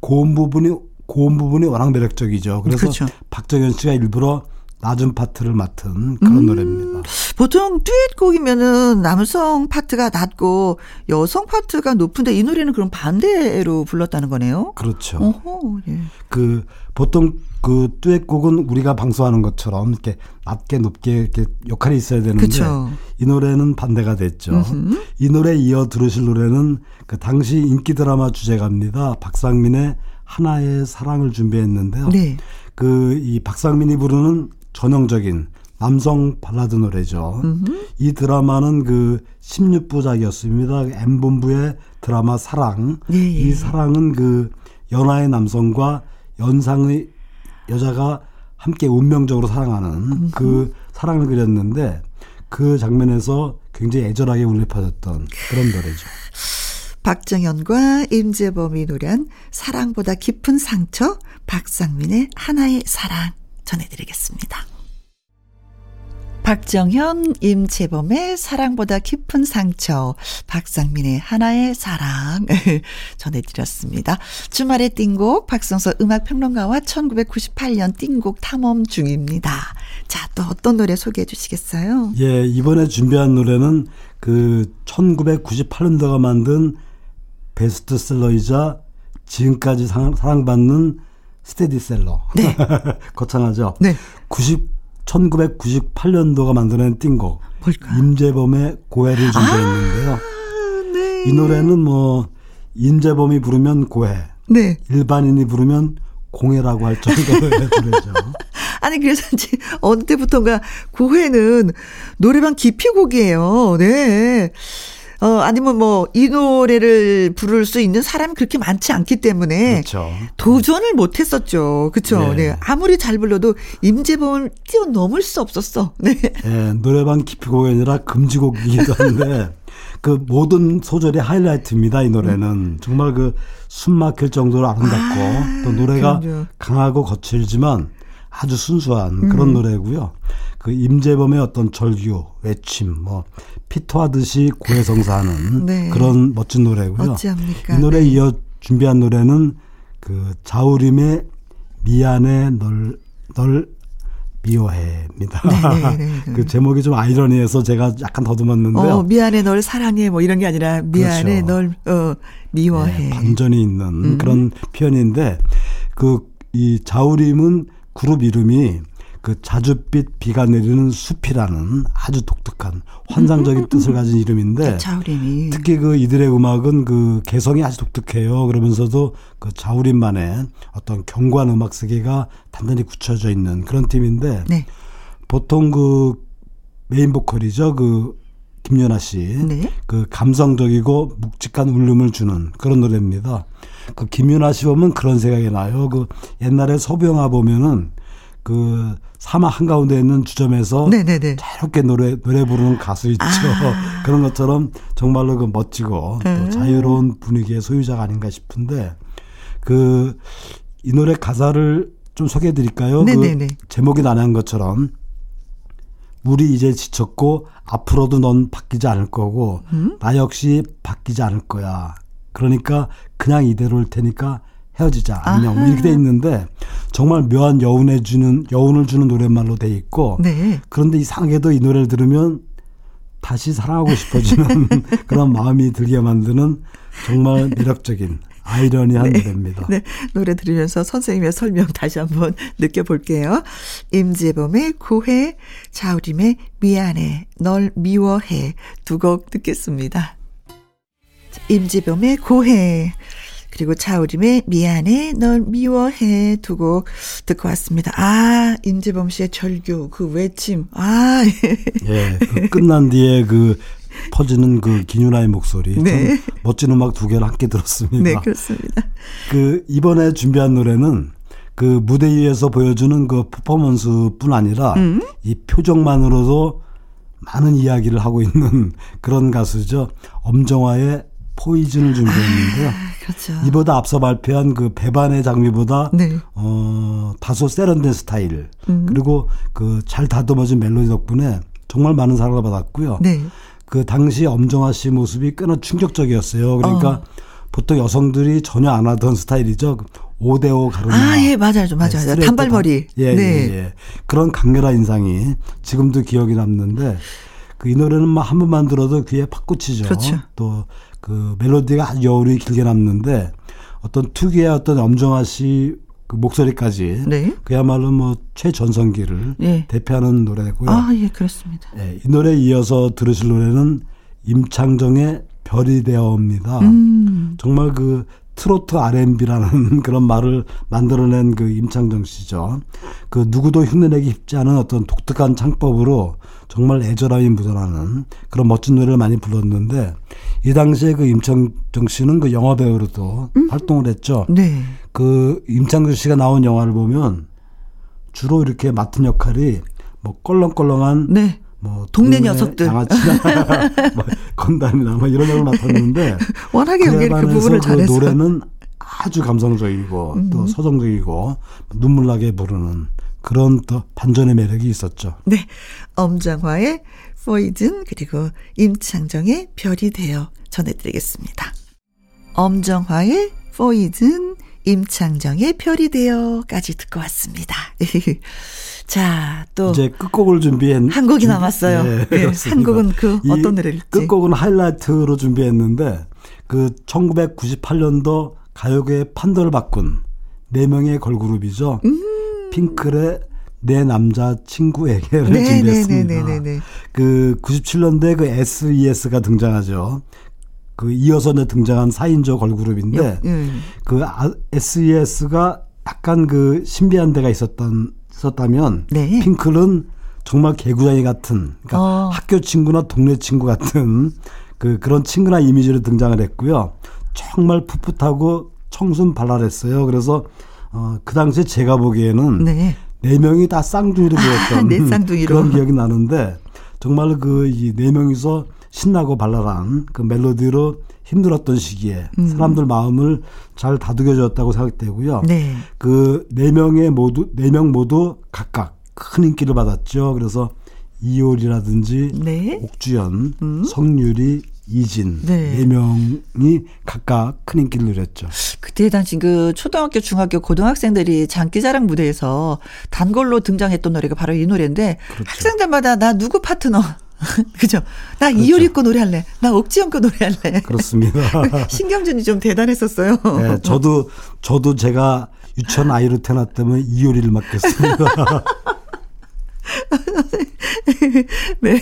Speaker 4: 고음 부분이 고음 부분이 워낙 매력적이죠. 그래서 그렇죠. 박정현 씨가 일부러 낮은 파트를 맡은 그런 음, 노래입니다.
Speaker 1: 보통 듀엣곡이면은 남성 파트가 낮고 여성 파트가 높은데 이 노래는 그럼 반대로 불렀다는 거네요.
Speaker 4: 그렇죠. 어허, 예. 그 보통 그 듀엣곡은 우리가 방송하는 것처럼 이렇게 낮게 높게 이렇게 역할이 있어야 되는데 그쵸. 이 노래는 반대가 됐죠. 음흠. 이 노래 이어 들으실 노래는 그 당시 인기 드라마 주제가입니다. 박상민의 하나의 사랑을 준비했는데요. 네. 그이 박상민이 부르는 전형적인 남성 발라드 노래죠. 음흠. 이 드라마는 그 16부작이었습니다. M본부의 드라마 사랑. 예, 예. 이 사랑은 그 연하의 남성과 연상의 여자가 함께 운명적으로 사랑하는 음흠. 그 사랑을 그렸는데 그 장면에서 굉장히 애절하게 울려 퍼졌던 그런 노래죠.
Speaker 1: 박정현과 임재범이 노래한 사랑보다 깊은 상처, 박상민의 하나의 사랑 전해드리겠습니다. 박정현, 임재범의 사랑보다 깊은 상처, 박상민의 하나의 사랑 [laughs] 전해드렸습니다. 주말의 띵곡 박성서 음악평론가와 1998년 띵곡 탐험 중입니다. 자, 또 어떤 노래 소개해 주시겠어요?
Speaker 4: 예, 이번에 준비한 노래는 그 1998년도가 만든 베스트셀러이자 지금까지 사랑받는 스테디셀러. 네. [laughs] 거창하죠? 네. 90 1998년도가 만들어낸 띵곡. 뭘까? 임재범의 고해를 준비했는데요. 아, 네. 이 노래는 뭐 임재범이 부르면 고해. 네. 일반인이 부르면 공해라고 할 정도의 [laughs] 노래죠.
Speaker 1: 아니 그래서 이제 어느 때부터가 고해는 노래방 기피곡이에요. 네. 어, 아니면 뭐, 이 노래를 부를 수 있는 사람이 그렇게 많지 않기 때문에. 그렇죠. 도전을 못 했었죠. 그쵸. 네. 네. 아무리 잘 불러도 임재범을 뛰어넘을 수 없었어. [laughs] 네.
Speaker 4: 네 노래방 기피곡이 아니라 금지곡이기도 한데. [laughs] 그 모든 소절이 하이라이트입니다. 이 노래는 음. 정말 그 숨 막힐 정도로 아름답고 아, 또 노래가 그럼요. 강하고 거칠지만 아주 순수한 그런 음. 노래고요. 그 임재범의 어떤 절규, 외침, 뭐 피토하듯이 고해성사하는 [laughs] 네. 그런 멋진 노래고요. 어찌합니까? 이 노래 네. 이어 준비한 노래는 그 자우림의 미안해 널, 널 미워해입니다. 네, 네, [laughs] 네, 그 제목이 좀 아이러니해서 제가 약간 더듬었는데요.
Speaker 1: 어, 미안해 널 사랑해 뭐 이런 게 아니라 미안해 그렇죠. 널 어, 미워해.
Speaker 4: 네, 반전이 있는 음. 그런 표현인데 그 이 자우림은 그룹 이름이 그 자줏빛 비가 내리는 숲이라는 아주 독특한 환상적인 뜻을 가진 이름인데 자우림이. 특히 그 이들의 음악은 그 개성이 아주 독특해요. 그러면서도 그 자우림만의 어떤 견고한 음악 세계가 단단히 굳혀져 있는 그런 팀인데 네. 보통 그 메인 보컬이죠. 그 김연아 씨. 네. 그 감성적이고 묵직한 울림을 주는 그런 노래입니다. 그 김연아 씨 보면 그런 생각이 나요. 그 옛날에 서병아 보면은 그 사막 한가운데 있는 주점에서 네네네. 자유롭게 노래 노래 부르는 가수 있죠. 아. [laughs] 그런 것처럼 정말로 그 멋지고 또 음. 자유로운 분위기의 소유자가 아닌가 싶은데 그 이 노래 가사를 좀 소개해 드릴까요? 그 제목이 나는 것처럼 우리 이제 지쳤고 앞으로도 넌 바뀌지 않을 거고 음? 나 역시 바뀌지 않을 거야. 그러니까 그냥 이대로일 테니까 헤어지자 안녕 뭐 이렇게 돼 있는데 정말 묘한 여운해 주는 여운을 주는 노랫말로 돼 있고 네. 그런데 이상하게도 이 노래를 들으면 다시 사랑하고 싶어지는 [laughs] 그런 마음이 들게 만드는 정말 매력적인 아이러니한 네. 노래입니다. 네.
Speaker 1: 노래 들으면서 선생님의 설명 다시 한번 [laughs] 느껴볼게요. 임재범의 고해, 자우림의 미안해, 널 미워해 두 곡 듣겠습니다. 임재범의 고해, 그리고 차우림의 미안해 널 미워해 두고 듣고 왔습니다. 아 임재범 씨의 절규 그 외침 아 [laughs]
Speaker 4: 예, 그 끝난 뒤에 그 퍼지는 그 기뉴나의 목소리 네. 참 멋진 음악 두 개를 함께 들었습니다.
Speaker 1: 네 그렇습니다.
Speaker 4: 그 이번에 준비한 노래는 그 무대 위에서 보여주는 그 퍼포먼스뿐 아니라 음? 이 표정만으로도 많은 이야기를 하고 있는 그런 가수죠. 엄정화의 포이즌을 준비했는데요. 아, 그렇죠. 이보다 앞서 발표한 그 배반의 장미보다 네. 어 다소 세련된 스타일 음. 그리고 그 잘 다듬어진 멜로디 덕분에 정말 많은 사랑을 받았고요. 네. 그 당시 엄정화 씨 모습이 꽤나 충격적이었어요. 그러니까 어. 보통 여성들이 전혀 안 하던 스타일이죠. 5대5 가르마.
Speaker 1: 아, 예, 맞아요. 맞아요. 네, 단발머리.
Speaker 4: 예, 네. 예, 예. 그런 강렬한 인상이 지금도 기억이 남는데 그 이 노래는 뭐한 번만 들어도 귀에 팍 꽂히죠. 그렇죠. 또그 멜로디가 아주 여운이 길게 남는데 어떤 특유의 어떤 엄정화 씨 그 목소리까지 네. 그야말로 뭐 최전성기를 네. 대표하는 노래고요.
Speaker 1: 아, 예, 그렇습니다.
Speaker 4: 예, 이 노래에 이어서 들으실 노래는 임창정의 별이 되어옵니다. 음. 정말 그 트로트 R&B라는 [laughs] 그런 말을 만들어낸 그 임창정 씨죠. 그 누구도 흉내내기 쉽지 않은 어떤 독특한 창법으로 정말 애절함이 묻어나는 그런 멋진 노래를 많이 불렀는데 이 당시에 그 임창정 씨는 그 영화 배우로도 음? 활동을 했죠. 네. 그 임창정 씨가 나온 영화를 보면 주로 이렇게 맡은 역할이 뭐 껄렁껄렁한
Speaker 1: 네. 뭐 동네, 녀석들
Speaker 4: 양아치나 [laughs] [laughs] 뭐 건담이나 뭐 이런 걸 맡았는데 [laughs]
Speaker 1: 워낙에 그 부분을 그 잘해서
Speaker 4: 노래는 아주 감성적이고 음. 또 서정적이고 눈물나게 부르는 그런 또 반전의 매력이 있었죠.
Speaker 1: 네. 엄정화의 포이즌 그리고 임창정의 별이 되어 전해드리겠습니다. 엄정화의 포이즌 임창정의 별이 되어까지 듣고 왔습니다. [laughs] 자, 또
Speaker 4: 이제 끝곡을 준비한
Speaker 1: 한 곡이 남았어요. 네, 네, 한 곡은 그 어떤 노래일지.
Speaker 4: 끝곡은 하이라이트로 준비했는데 그 1998년도 가요계의 판도를 바꾼 네 명의 걸그룹이죠. 음. 핑클의 내 남자 친구에게를 네, 준비했습니다. 네, 네, 네, 그 97년대 그 SES가 등장하죠. 그 이어서 등장한 4인조 걸그룹인데 음. 그 SES가 약간 그 신비한 데가 있었던 있었다면 네. 핑클은 정말 개구장이 같은 그러니까 어. 학교 친구나 동네 친구 같은 그 그런 친근한 이미지로 등장을 했고요. 정말 풋풋하고 청순 발랄했어요. 그래서 어, 그 당시에 제가 보기에는 네, 네 명이 다 쌍둥이로 보였던 아, 네, 쌍둥이로. 그런 기억이 나는데 정말 그 이 네 명이서 신나고 발랄한 그 멜로디로 힘들었던 시기에 음. 사람들 마음을 잘 다독여 줬다고 생각되고요. 네. 그 네 명의 모두 네 명 모두 각각 큰 인기를 받았죠. 그래서 이효리라든지 네. 옥주연, 음. 성유리, 이진 네. 네 명이 각각 큰 인기를 누렸죠.
Speaker 1: 그때 당시 그 초등학교, 중학교, 고등학생들이 장기자랑 무대에서 단골로 등장했던 노래가 바로 이 노래인데 그렇죠. 학생들마다 나 누구 파트너 [laughs] 그죠? 나 그렇죠. 이효리 거 노래할래. 나 옥지영 거 노래할래.
Speaker 4: 그렇습니다. [laughs]
Speaker 1: 신경전이 좀 대단했었어요.
Speaker 4: 네, 저도 저도 제가 유치원 아이로 태어났다면 이효리를 맡겠습니다. [laughs] [laughs]
Speaker 1: 네.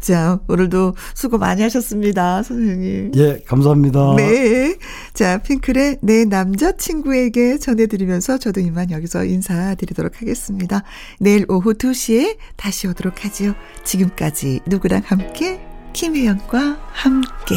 Speaker 1: 자, 오늘도 수고 많이 하셨습니다, 선생님.
Speaker 4: 예, 감사합니다.
Speaker 1: 네. 자, 핑클의 내 남자친구에게 전해드리면서 저도 이만 여기서 인사드리도록 하겠습니다. 내일 오후 2시에 다시 오도록 하지요. 지금까지 누구랑 함께? 김혜영과 함께.